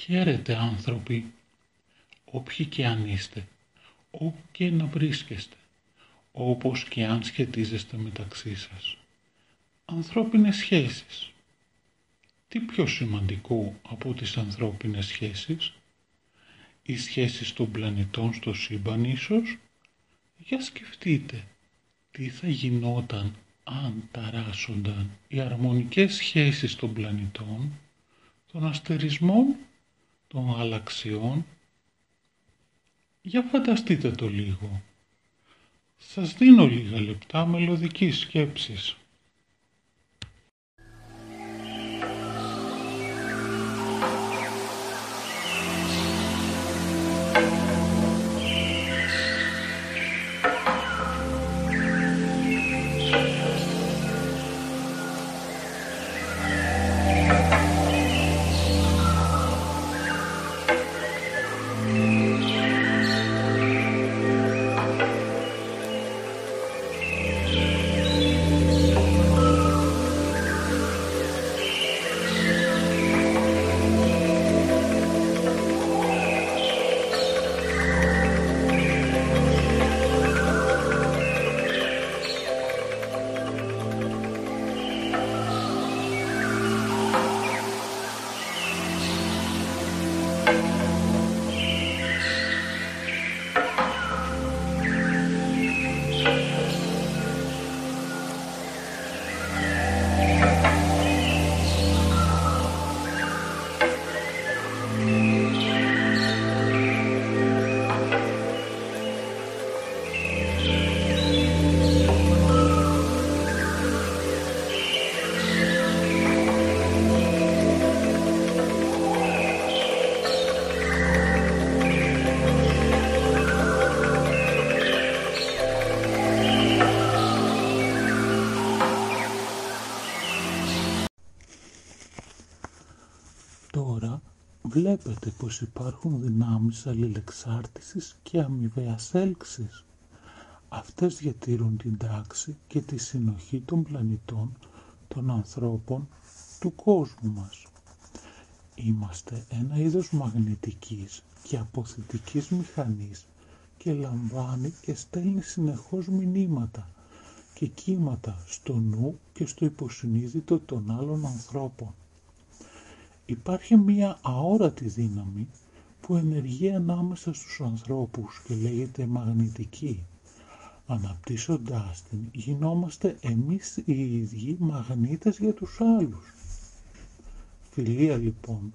Χαίρετε άνθρωποι, όποιοι και αν είστε, όπου και να βρίσκεστε, όπως και αν σχετίζεστε μεταξύ σας. Ανθρώπινες σχέσεις. Τι πιο σημαντικό από τις ανθρώπινες σχέσεις, οι σχέσεις των πλανητών στο σύμπαν ίσως, για σκεφτείτε τι θα γινόταν αν ταράσσονταν οι αρμονικές σχέσεις των πλανητών, των αστερισμών, των γαλαξιών. Για φανταστείτε το λίγο. Σας δίνω λίγα λεπτά μελωδικής σκέψης. Βλέπετε πως υπάρχουν δυνάμεις αλληλεξάρτησης και αμοιβαίας έλξης. Αυτές διατηρούν την τάξη και τη συνοχή των πλανητών, των ανθρώπων, του κόσμου μας. Είμαστε ένα είδος μαγνητικής και αποθητικής μηχανής και λαμβάνει και στέλνει συνεχώς μηνύματα και κύματα στο νου και στο υποσυνείδητο των άλλων ανθρώπων. Υπάρχει μία αόρατη δύναμη που ενεργεί ανάμεσα στους ανθρώπους και λέγεται μαγνητική. Αναπτύσσοντάς την γινόμαστε εμείς οι ίδιοι μαγνήτες για τους άλλους. Φιλία λοιπόν.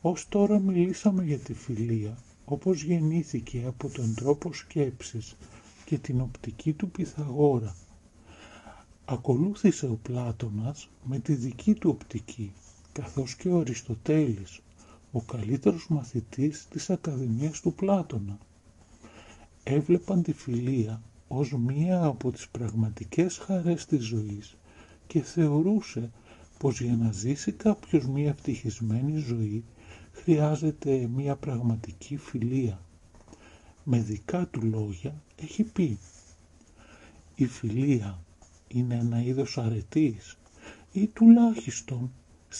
Ως τώρα μιλήσαμε για τη φιλία όπως γεννήθηκε από τον τρόπο σκέψης και την οπτική του Πυθαγόρα. Ακολούθησε ο Πλάτωνας με τη δική του οπτική καθώς και ο Αριστοτέλης, ο καλύτερος μαθητής της Ακαδημίας του Πλάτωνα. Έβλεπαν τη φιλία ως μία από τις πραγματικές χαρές της ζωής και θεωρούσε πως για να ζήσει κάποιος μία ευτυχισμένη ζωή χρειάζεται μία πραγματική φιλία. Με δικά του λόγια έχει πει «Η φιλία είναι ένα είδος αρετής ή τουλάχιστον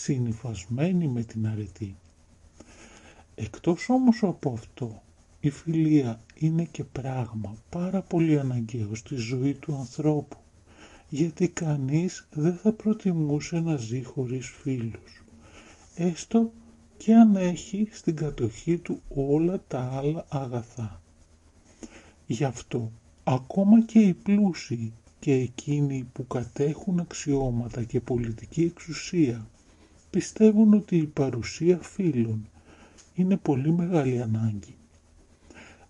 συνυφασμένη με την αρετή. Εκτός όμως από αυτό, η φιλία είναι και πράγμα πάρα πολύ αναγκαίο στη ζωή του ανθρώπου, γιατί κανείς δεν θα προτιμούσε να ζει χωρίς φίλους, έστω και αν έχει στην κατοχή του όλα τα άλλα αγαθά. Γι' αυτό, ακόμα και οι πλούσιοι και εκείνοι που κατέχουν αξιώματα και πολιτική εξουσία πιστεύουν ότι η παρουσία φίλων είναι πολύ μεγάλη ανάγκη.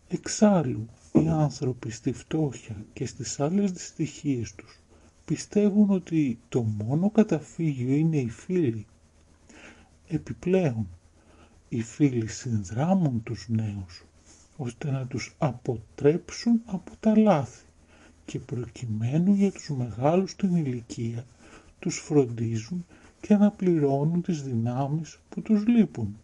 Εξάλλου, οι άνθρωποι στη φτώχεια και στις άλλες δυστυχίες τους πιστεύουν ότι το μόνο καταφύγιο είναι οι φίλοι. Επιπλέον, οι φίλοι συνδράμουν τους νέους ώστε να τους αποτρέψουν από τα λάθη και προκειμένου για τους μεγάλους στην ηλικία τους φροντίζουν και να πληρώνουν τις δυνάμεις που τους λείπουν.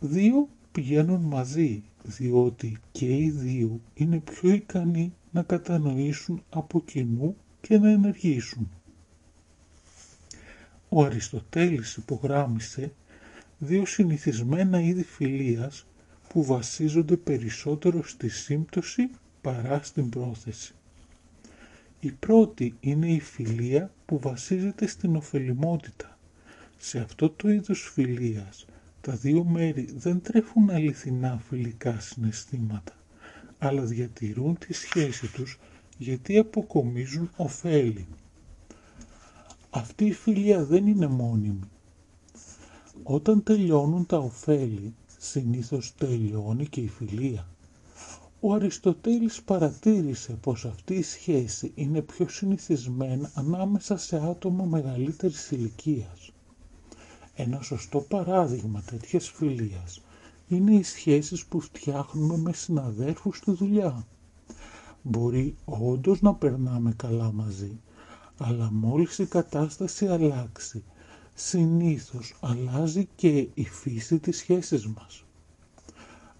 Δύο πηγαίνουν μαζί, διότι και οι δύο είναι πιο ικανοί να κατανοήσουν από κοινού και να ενεργήσουν. Ο Αριστοτέλης υπογράμμισε δύο συνηθισμένα είδη φιλίας που βασίζονται περισσότερο στη σύμπτωση παρά στην πρόθεση. Η πρώτη είναι η φιλία που βασίζεται στην ωφελημότητα. Σε αυτό το είδος φιλίας τα δύο μέρη δεν τρέφουν αληθινά φιλικά συναισθήματα, αλλά διατηρούν τη σχέση τους γιατί αποκομίζουν ωφέλη. Αυτή η φιλία δεν είναι μόνιμη. Όταν τελειώνουν τα ωφέλη, συνήθως τελειώνει και η φιλία. Ο Αριστοτέλης παρατήρησε πως αυτή η σχέση είναι πιο συνηθισμένη ανάμεσα σε άτομα μεγαλύτερης ηλικίας. Ένα σωστό παράδειγμα τέτοιας φιλίας είναι οι σχέσεις που φτιάχνουμε με συναδέρφους στη δουλειά. Μπορεί όντως να περνάμε καλά μαζί, αλλά μόλις η κατάσταση αλλάξει, συνήθως αλλάζει και η φύση της σχέσης μας.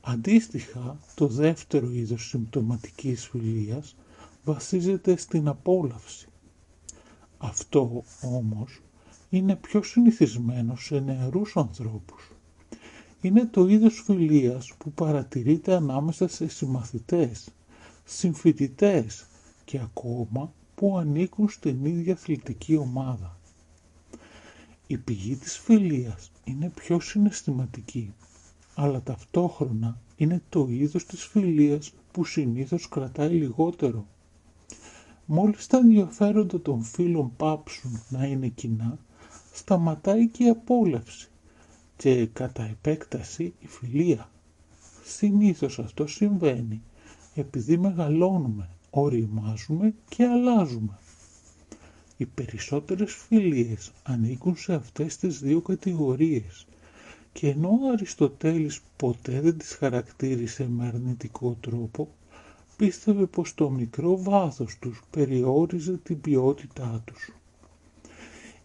Αντίστοιχα, το δεύτερο είδος συμπτωματικής φιλίας βασίζεται στην απόλαυση. Αυτό όμως είναι πιο συνηθισμένο σε νεαρούς ανθρώπους. Είναι το είδος φιλίας που παρατηρείται ανάμεσα σε συμμαθητές, συμφοιτητές και ακόμα που ανήκουν στην ίδια αθλητική ομάδα. Η πηγή της φιλίας είναι πιο συναισθηματική, αλλά ταυτόχρονα είναι το είδος της φιλίας που συνήθως κρατάει λιγότερο. Μόλις τα ενδιαφέροντα των φίλων πάψουν να είναι κοινά, σταματάει και η απόλαυση και κατά επέκταση η φιλία. Συνήθως αυτό συμβαίνει επειδή μεγαλώνουμε, οριμάζουμε και αλλάζουμε. Οι περισσότερες φιλίες ανήκουν σε αυτές τις δύο κατηγορίες και ενώ ο Αριστοτέλης ποτέ δεν τις χαρακτήρισε με αρνητικό τρόπο, πίστευε πως το μικρό βάθος τους περιόριζε την ποιότητά τους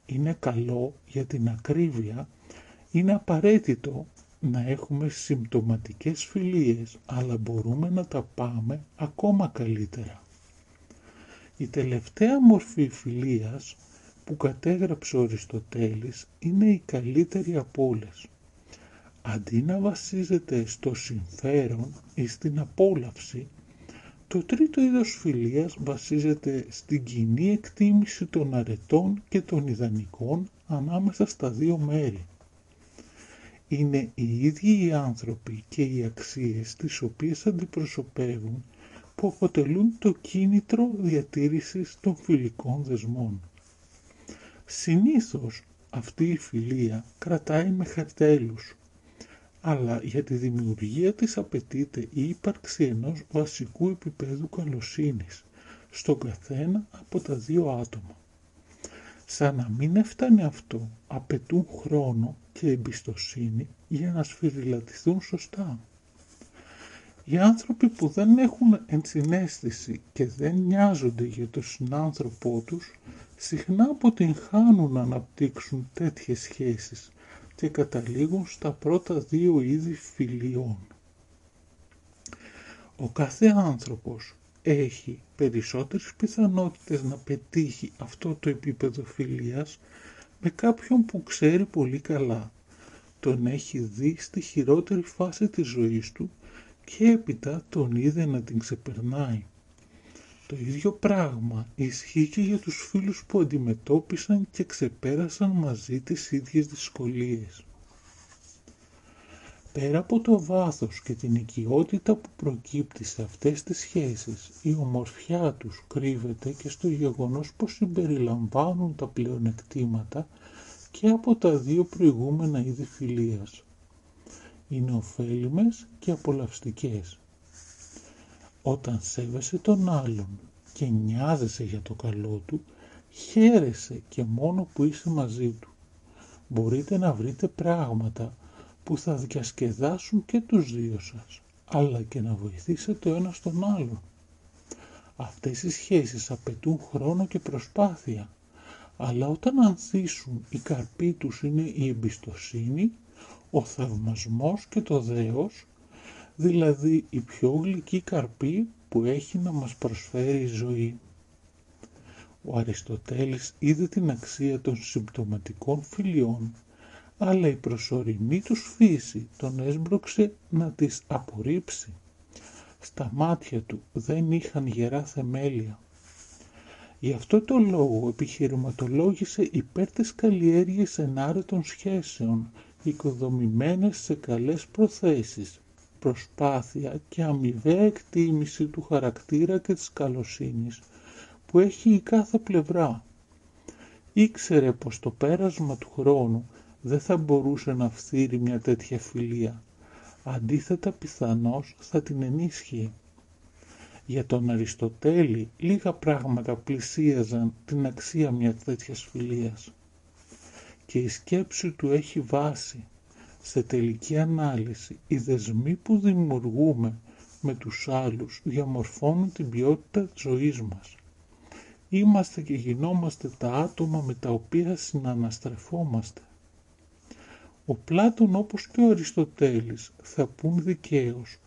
είναι καλό για την ακρίβεια, είναι απαραίτητο να έχουμε συμπτωματικές φιλίες, αλλά μπορούμε να τα πάμε ακόμα καλύτερα. Η τελευταία μορφή φιλίας που κατέγραψε ο Αριστοτέλης είναι η καλύτερη από όλες. Αντί να βασίζεται στο συμφέρον ή στην απόλαυση, το τρίτο είδος φιλίας βασίζεται στην κοινή εκτίμηση των αρετών και των ιδανικών ανάμεσα στα δύο μέρη. Είναι οι ίδιοι οι άνθρωποι και οι αξίες τις οποίες αντιπροσωπεύουν που αποτελούν το κίνητρο διατήρησης των φιλικών δεσμών. Συνήθως αυτή η φιλία κρατάει με χαρτέλους, αλλά για τη δημιουργία της απαιτείται η ύπαρξη ενός βασικού επίπεδου καλοσύνης στον καθένα από τα δύο άτομα. Σαν να μην έφτανε αυτό, απαιτούν χρόνο και εμπιστοσύνη για να σφυριλατηθούν σωστά. Οι άνθρωποι που δεν έχουν ενσυναίσθηση και δεν νοιάζονται για τον συνάνθρωπό τους, συχνά αποτυγχάνουν να αναπτύξουν τέτοιες σχέσεις και καταλήγουν στα πρώτα δύο είδη φιλιών. Ο κάθε άνθρωπος έχει περισσότερες πιθανότητες να πετύχει αυτό το επίπεδο φιλίας με κάποιον που ξέρει πολύ καλά. Τον έχει δει στη χειρότερη φάση της ζωής του και έπειτα τον είδε να την ξεπερνάει. Το ίδιο πράγμα ισχύει και για τους φίλους που αντιμετώπισαν και ξεπέρασαν μαζί τις ίδιες δυσκολίες. Πέρα από το βάθος και την οικειότητα που προκύπτει σε αυτές τις σχέσεις, η ομορφιά τους κρύβεται και στο γεγονός πως συμπεριλαμβάνουν τα πλεονεκτήματα και από τα δύο προηγούμενα είδη φιλίας. Είναι ωφέλιμες και απολαυστικές. Όταν σέβεσαι τον άλλον και νοιάζεσαι για το καλό του, χαίρεσαι και μόνο που είσαι μαζί του. Μπορείτε να βρείτε πράγματα που θα διασκεδάσουν και τους δύο σας, αλλά και να βοηθήσετε ο ένας τον άλλον. Αυτές οι σχέσεις απαιτούν χρόνο και προσπάθεια, αλλά όταν ανθίσουν οι καρποί τους είναι η εμπιστοσύνη, ο θαυμασμός και το δέος, δηλαδή η πιο γλυκή καρπή που έχει να μας προσφέρει η ζωή. Ο Αριστοτέλης είδε την αξία των συμπτωματικών φιλιών αλλά η προσωρινή τους φύση τον έσπρωξε να τις απορρίψει. Στα μάτια του δεν είχαν γερά θεμέλια. Γι' αυτό το λόγο επιχειρηματολόγησε υπέρ της καλλιέργειας ενάρετων σχέσεων, οικοδομημένες σε καλές προθέσεις, προσπάθεια και αμοιβαία εκτίμηση του χαρακτήρα και της καλοσύνης που έχει η κάθε πλευρά. Ήξερε πως το πέρασμα του χρόνου δεν θα μπορούσε να φθείρει μια τέτοια φιλία. Αντίθετα πιθανώς θα την ενίσχυε. Για τον Αριστοτέλη λίγα πράγματα πλησίαζαν την αξία μιας τέτοιας φιλίας. Και η σκέψη του έχει βάση. Σε τελική ανάλυση, οι δεσμοί που δημιουργούμε με τους άλλους διαμορφώνουν την ποιότητα της ζωής μας. Είμαστε και γινόμαστε τα άτομα με τα οποία συναναστρεφόμαστε. Ο Πλάτων όπως και ο Αριστοτέλης θα πούν δικαίως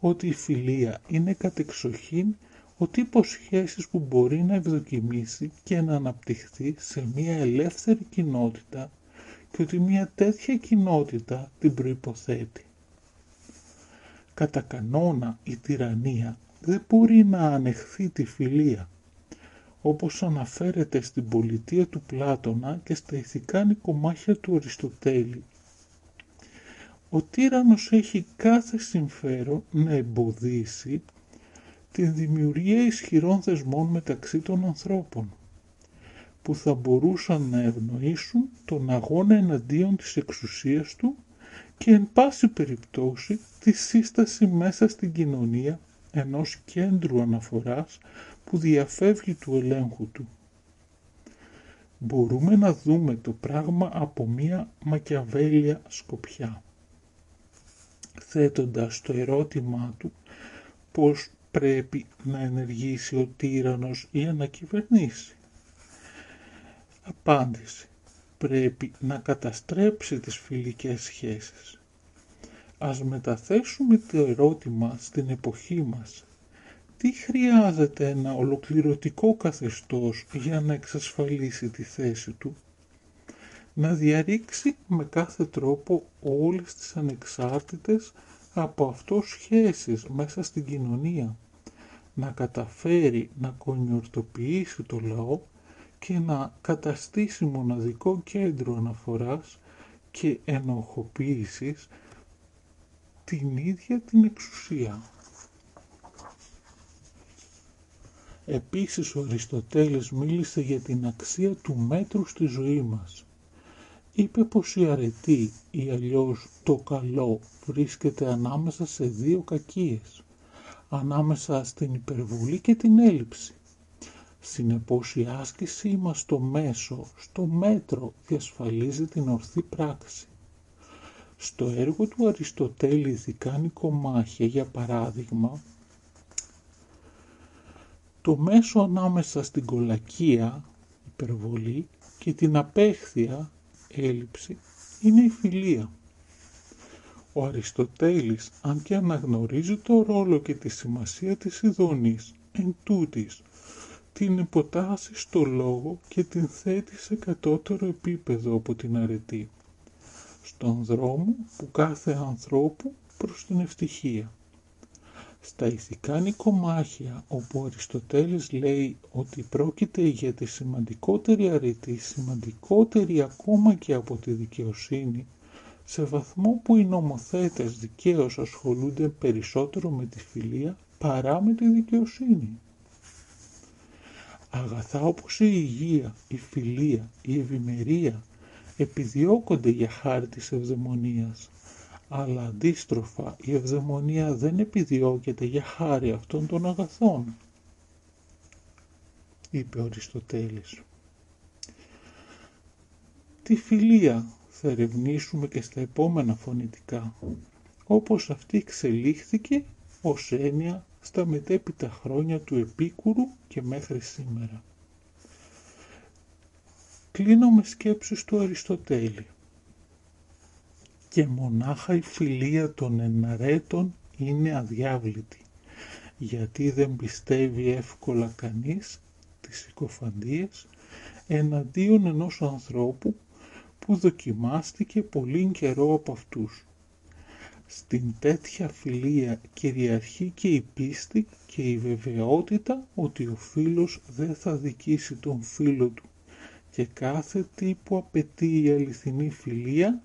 ότι η φιλία είναι κατεξοχήν ο τύπος σχέσης που μπορεί να ευδοκιμήσει και να αναπτυχθεί σε μια ελεύθερη κοινότητα και ότι μια τέτοια κοινότητα την προϋποθέτει. Κατά κανόνα η τυραννία δεν μπορεί να ανεχθεί τη φιλία, όπως αναφέρεται στην πολιτεία του Πλάτωνα και στα ηθικά νοικομάχια του Αριστοτέλη ο τύραννος έχει κάθε συμφέρον να εμποδίσει την δημιουργία ισχυρών θεσμών μεταξύ των ανθρώπων που θα μπορούσαν να ευνοήσουν τον αγώνα εναντίον της εξουσίας του και εν πάση περιπτώσει τη σύσταση μέσα στην κοινωνία ενός κέντρου αναφοράς που διαφεύγει του ελέγχου του. Μπορούμε να δούμε το πράγμα από μία μακιαβέλια σκοπιά θέτοντας το ερώτημά του πώς πρέπει να ενεργήσει ο τύραννος για να κυβερνήσει. Απάντηση. Πρέπει να καταστρέψει τις φιλικές σχέσεις. Ας μεταθέσουμε το ερώτημα στην εποχή μας. Τι χρειάζεται ένα ολοκληρωτικό καθεστώς για να εξασφαλίσει τη θέση του; Να διαρρήξει με κάθε τρόπο όλες τις ανεξάρτητες από αυτό σχέσεις μέσα στην κοινωνία, να καταφέρει να κονιορτοποιήσει το λαό και να καταστήσει μοναδικό κέντρο αναφοράς και ενοχοποίησης την ίδια την εξουσία. Επίσης ο Αριστοτέλης μίλησε για την αξία του μέτρου στη ζωή μας είπε πως η αρετή ή αλλιώς το καλό βρίσκεται ανάμεσα σε δύο κακίες, ανάμεσα στην υπερβολή και την έλλειψη. Συνεπώς η άσκησή μας στο μέσο, στο μέτρο διασφαλίζει την ορθή πράξη. Στο έργο του Αριστοτέλη «Ηθικά νοικομάχια» για παράδειγμα, το μέσο ανάμεσα στην κολακία, υπερβολή, και την απέχθεια, έλλειψη είναι η φιλία. Ο Αριστοτέλης, αν και αναγνωρίζει το ρόλο και τη σημασία της ειδονής, εν τούτης, την υποτάσσεις στο λόγο και την θέτει σε κατώτερο επίπεδο από την αρετή, στον δρόμο που κάθε ανθρώπου προς την ευτυχία. Στα ηθικά νοικομάχια, όπου ο Αριστοτέλης λέει ότι πρόκειται για τη σημαντικότερη αρετή, σημαντικότερη ακόμα και από τη δικαιοσύνη, σε βαθμό που οι νομοθέτες δικαίως ασχολούνται περισσότερο με τη φιλία παρά με τη δικαιοσύνη. Αγαθά όπως η υγεία, η φιλία, η ευημερία επιδιώκονται για χάρη της ευδαιμονίας, αλλά αντίστροφα η ευδαιμονία δεν επιδιώκεται για χάρη αυτών των αγαθών, είπε ο Αριστοτέλης. Τη φιλία θα ερευνήσουμε και στα επόμενα φωνητικά, όπως αυτή εξελίχθηκε ως έννοια στα μετέπειτα χρόνια του Επίκουρου και μέχρι σήμερα. Κλείνω με σκέψεις του Αριστοτέλη και μονάχα η φιλία των εναρέτων είναι αδιάβλητη, γιατί δεν πιστεύει εύκολα κανείς τις συκοφαντίες εναντίον ενός ανθρώπου που δοκιμάστηκε πολύ καιρό από αυτούς. Στην τέτοια φιλία κυριαρχεί και η πίστη και η βεβαιότητα ότι ο φίλος δεν θα δικήσει τον φίλο του και κάθε τι που απαιτεί η αληθινή φιλία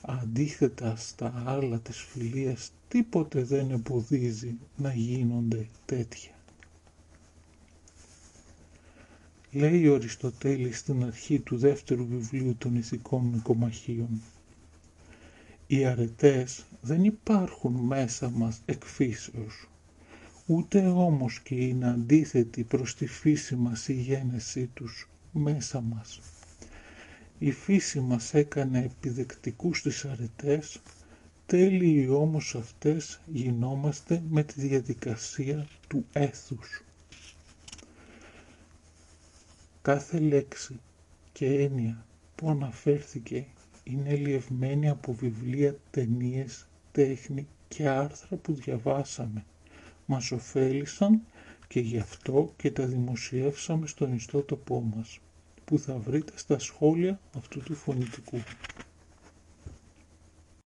αντίθετα στα άλλα της φιλίας τίποτε δεν εμποδίζει να γίνονται τέτοια. Λέει ο Αριστοτέλης στην αρχή του δεύτερου βιβλίου των ηθικών νοικομαχίων. Οι αρετές δεν υπάρχουν μέσα μας εκφύσεως, ούτε όμως και είναι αντίθετη προς τη φύση μας η γένεσή τους μέσα μας. Η φύση μας έκανε επιδεκτικούς τις αρετές, τέλειοι όμως αυτές γινόμαστε με τη διαδικασία του έθους. Κάθε λέξη και έννοια που αναφέρθηκε είναι λιευμένη από βιβλία, ταινίες, τέχνη και άρθρα που διαβάσαμε. Μας ωφέλησαν και γι' αυτό και τα δημοσιεύσαμε στον ιστότοπό μας που θα βρείτε στα σχόλια αυτού του φωνητικού.